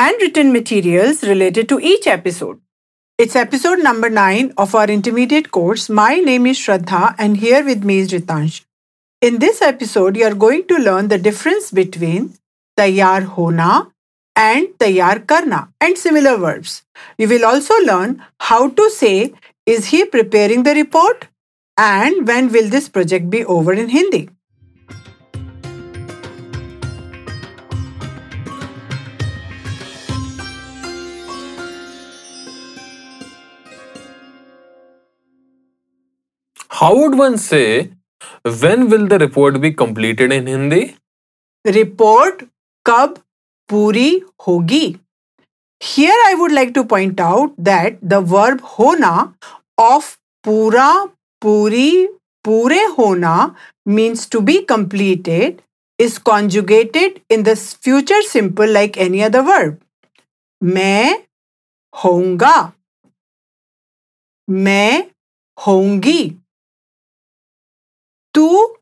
and written materials related to each episode. It's episode number 9 of our intermediate course. My name is Shraddha, and here with me is Ritansh. In this episode, you are going to learn the difference between tayar hona and tayar karna and similar verbs. You will also learn how to say, Is he preparing the report? and when will this project be over in Hindi? How would one say, when will the report be completed in Hindi? Report kab puri hogi. Here I would like to point out that the verb hona of pura, puri, pure hona means to be completed is conjugated in the future simple like any other verb. मैं होऊंगा मैं होंगी तू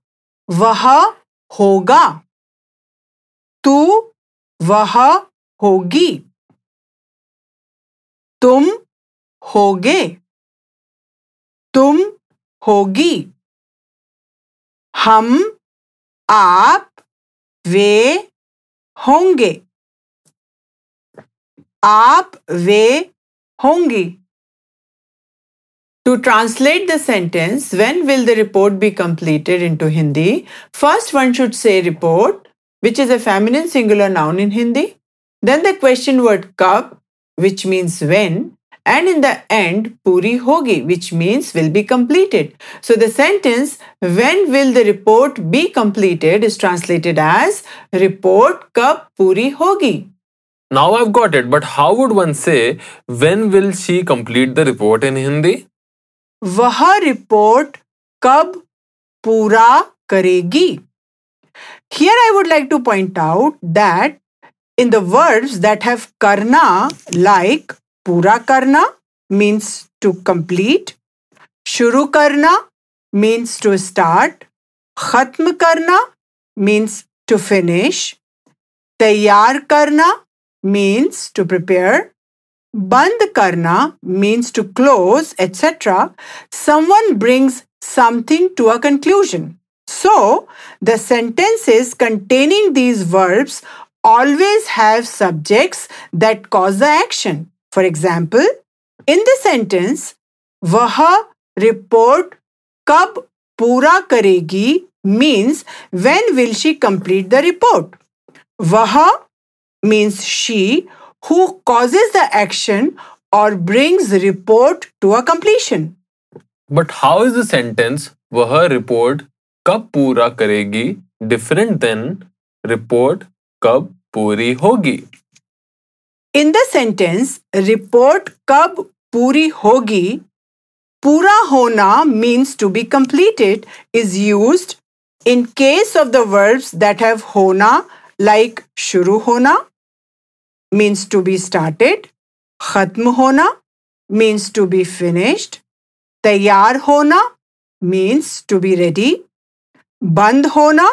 वह होगा। तू वह होगी। तुम होगे। तुम होगी। हम, आप, वे होंगे। आप, वे होंगी। To translate the sentence, when will the report be completed into Hindi? First, one should say report, which is a feminine singular noun in Hindi. Then the question word kab, which means when. And in the end, puri hogi, which means will be completed. So the sentence, when will the report be completed, is translated as report kab puri hogi. Now I've got it, but how would one say, when will she complete the report in Hindi? वह report कब पूरा करेगी? Here I would like to point out that in the words that have करना like पूरा करना means to complete शुरू करना means to start खत्म करना मीन्स टू फिनिश तैयार करना means to prepare band karna means to close, etc. Someone brings something to a conclusion. So, the sentences containing these verbs always have subjects that cause the action. For example, in the sentence, वह report कब पूरा करेगी means when will she complete the report. वह means she who causes the action or brings report to a completion. But how is the sentence, वह report कब पूरा करेगी different than report कब पूरी होगी? In the sentence, report कब पूरी होगी, पूरा होना means to be completed is used in case of the verbs that have hona like shuru hona means to be started, khatm hona means to be finished, tayyar hona means to be ready, band hona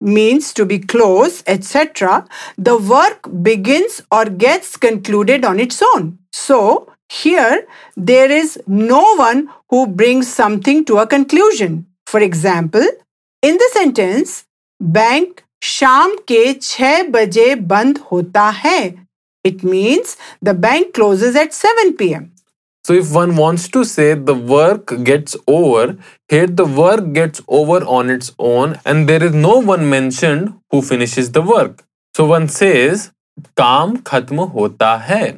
means to be closed, etc., the work begins or gets concluded on its own. So, here there is no one who brings something to a conclusion. For example, in the sentence, bank शाम के छह बजे बंद होता है. It means the bank closes at 7 pm. So, if one wants to say the work gets over, here the work gets over on its own and there is no one mentioned who finishes the work. So, one says, Kaam khatm hota hai.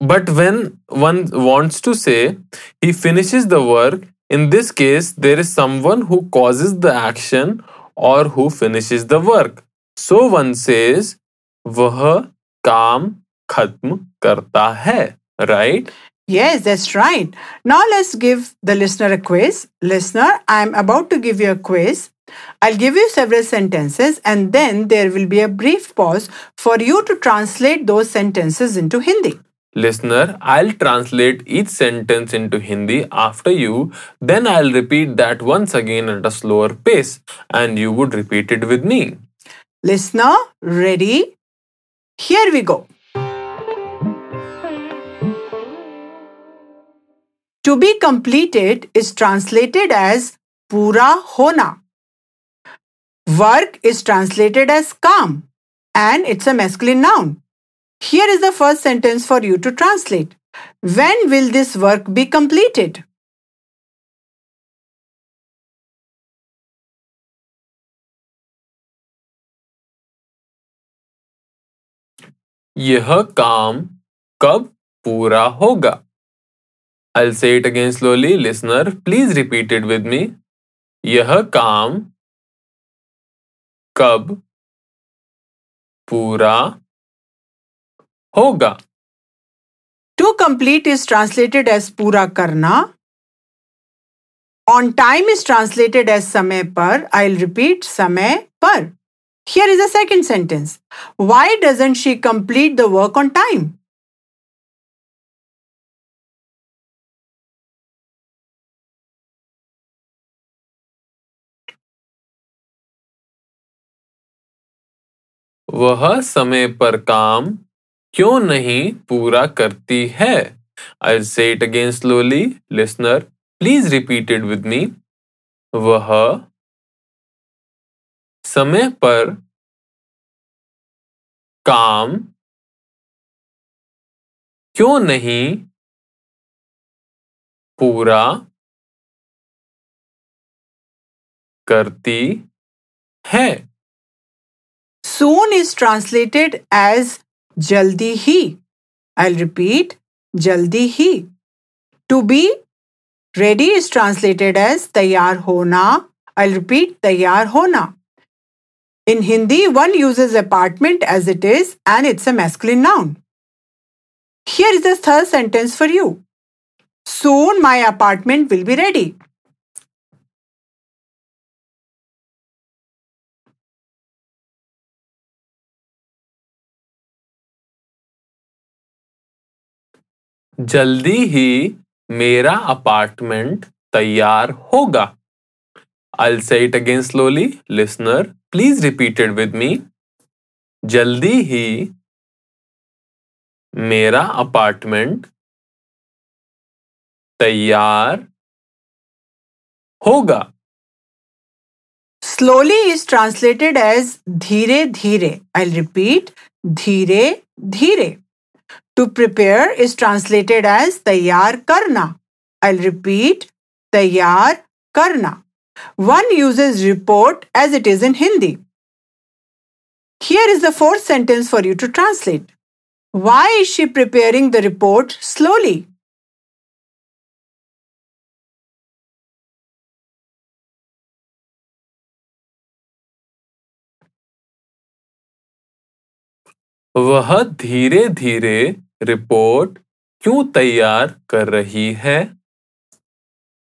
But when one wants to say, he finishes the work, in this case, there is someone who causes the action or who finishes the work. So, one says, Vah काम खत्म करता है, right? Yes, that's right. Now let's give the listener a quiz. Listener, I'm about to give you a quiz. I'll give you several sentences and then there will be a brief pause for you to translate those sentences into Hindi. Listener, I'll translate each sentence into Hindi after you, then I'll repeat that once again at a slower pace and you would repeat it with me. Listener, ready? Here we go. To be completed is translated as pura hona. Work is translated as kam and it's a masculine noun. Here is the first sentence for you to translate. When will this work be completed? यह काम कब पूरा होगा? I say it again slowly listener please repeated with me यह काम कब पूरा होगा? To complete is translated as पूरा करना. On time is translated as समय पर. आई रिपीट समय पर. Here is the second sentence. Why doesn't she complete the work on time? वह समय पर काम क्यों नहीं पूरा करती है I say it again slowly listener please repeat it with me वह समय पर काम क्यों नहीं पूरा करती है? सोन इज़ ट्रांसलेटेड एज जल्दी ही। आई रिपीट जल्दी ही। To be ready is translated as तैयार होना। आई रिपीट तैयार होना। In Hindi, one uses apartment as it is and it's a masculine noun. Here is the third sentence for you. Soon my apartment will be ready. जल्दी ही मेरा apartment तैयार होगा I'll say it again slowly. Listener, Please repeated with me जल्दी ही मेरा apartment तैयार होगा। स्लोली इज़ ट्रांसलेटेड एज धीरे धीरे। आई रिपीट धीरे धीरे। To prepare is translated as तैयार करना। आई रिपीट तैयार करना। One uses report as it is in Hindi. Here is the fourth sentence for you to translate. Why is she preparing the report slowly? वह धीरे धीरे report क्यों तैयार कर रही है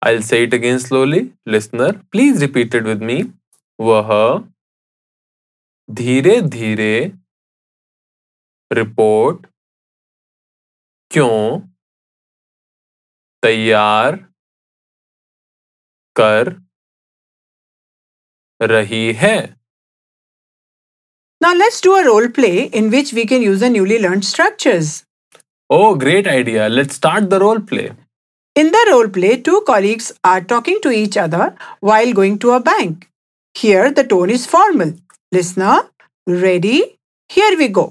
I'll say it again slowly. Listener, please repeat it with me. वह धीरे धीरे रिपोर्ट क्यों तैयार कर रही है Now let's do a role play in which we can use the newly learned structures. Oh, great idea. Let's start the role play. In the role play, two colleagues are talking to each other while going to a bank. Here, the tone is formal. Listener, ready? Here we go.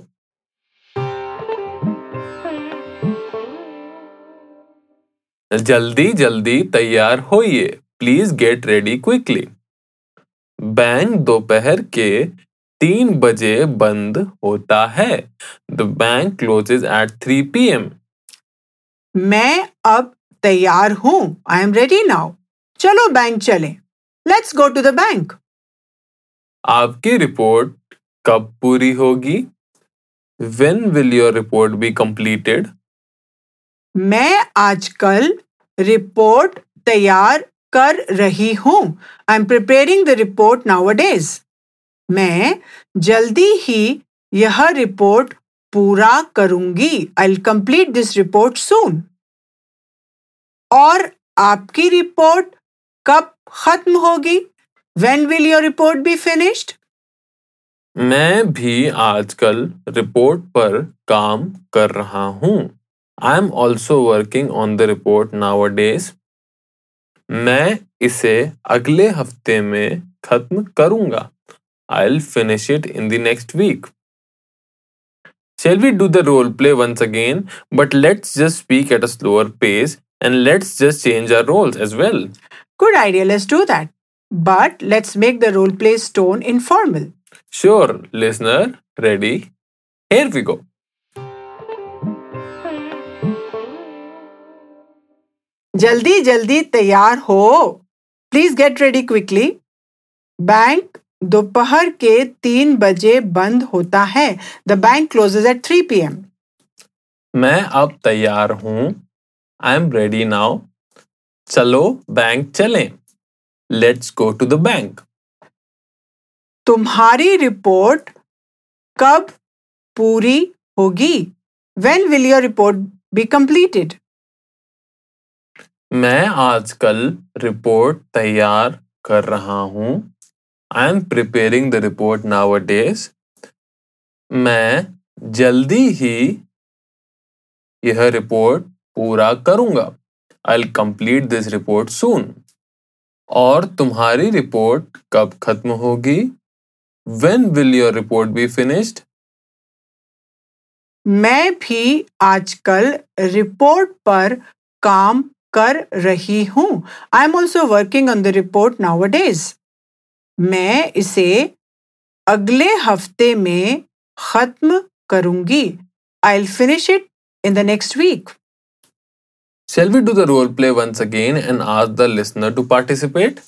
जल्दी जल्दी तैयार होइए please get ready quickly bank दोपहर के तीन बजे बंद होता है the bank closes at three P M मैं अब तैयार हूँ आई एम रेडी नाउ चलो बैंक चले। Let's go to the bank आपकी रिपोर्ट कब पूरी होगी? When will your report be completed? मैं आजकल रिपोर्ट तैयार कर रही हूँ। I am preparing the report now मैं जल्दी ही यह रिपोर्ट पूरा करूँगी। I complete this report soon और आपकी रिपोर्ट कब खत्म होगी? When will your report be finished मैं भी आजकल रिपोर्ट पर काम कर रहा हूँ। I am also working on the report nowadays मैं इसे अगले हफ़्ते में खत्म करूँगा। I finish it in the next week Shall we do the role play once again? But let's just speak at a slower pace. And let's just change our roles as well. Good idea, let's do that. But let's make the role play tone informal. Sure, listener, ready? Here we go. जल्दी जल्दी तैयार हो please get ready quickly bank दोपहर के तीन बजे बंद होता है the bank closes at three P M मैं अब तैयार हूँ आई एम रेडी नाउ चलो बैंक चलें. Let's go to the bank तुम्हारी रिपोर्ट कब पूरी होगी? When will your report be completed मैं आजकल रिपोर्ट तैयार कर रहा हूँ. I am preparing the report nowadays मैं जल्दी ही यह रिपोर्ट पूरा करूँगा। I complete this report soon और तुम्हारी रिपोर्ट कब खत्म होगी? When will your report be finished मैं भी आजकल रिपोर्ट पर काम कर रही हूँ। I am also working on the report nowadays मैं इसे अगले हफ़्ते में खत्म करूँगी। I finish it in the next week Shall we do the role play once again and ask the listener to participate?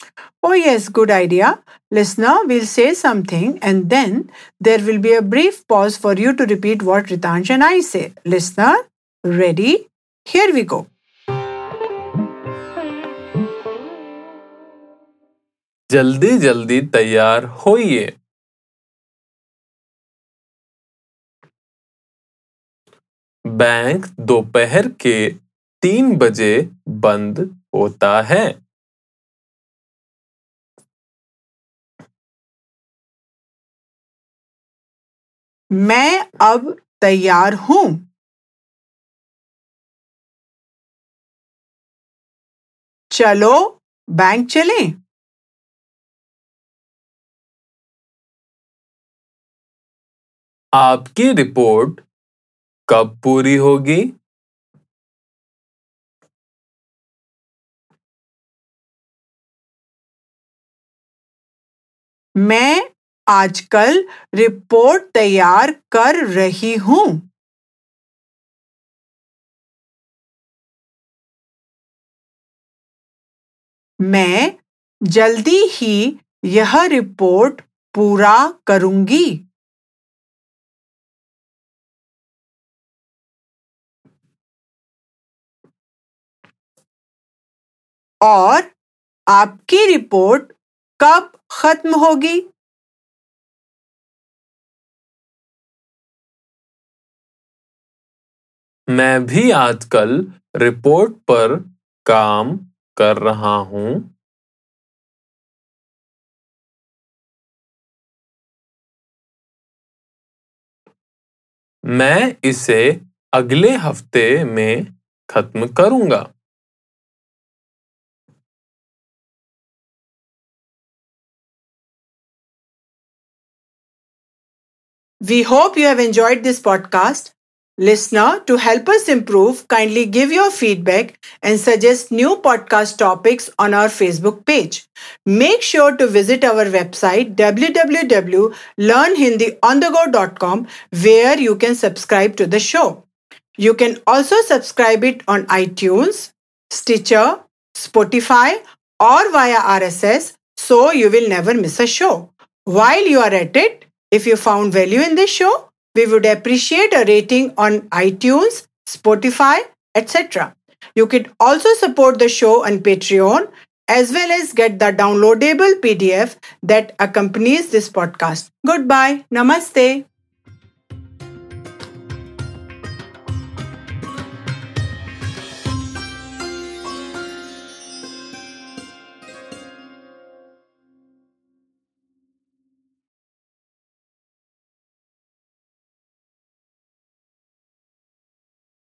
Oh, yes, good idea. Listener will say something and then there will be a brief pause for you to repeat what Ritansh and I say. Listener, ready? Here we go. जल्दी जल्दी तैयार होइए bank दोपहर के तीन बजे बंद होता है। मैं अब तैयार हूँ। चलो बैंक चलें। आपकी रिपोर्ट कब पूरी होगी? मैं आजकल रिपोर्ट तैयार कर रही हूँ। मैं जल्दी ही यह रिपोर्ट पूरा करूँगी। और आपकी रिपोर्ट कब खत्म होगी? मैं भी आजकल रिपोर्ट पर काम कर रहा हूँ। मैं इसे अगले हफ़्ते में खत्म करूँगा। We hope you have enjoyed this podcast. Listener, to help us improve, kindly give your feedback and suggest new podcast topics on our Facebook page. Make sure to visit our website www.learnhindionthego.com where you can subscribe to the show. You can also subscribe it on iTunes, Stitcher, Spotify, or via RSS so you will never miss a show. While you are at it, if you found value in this show, We would appreciate a rating on iTunes, Spotify, etc. You could also support the show on Patreon as well as get the downloadable PDF that accompanies this podcast. Goodbye. Namaste.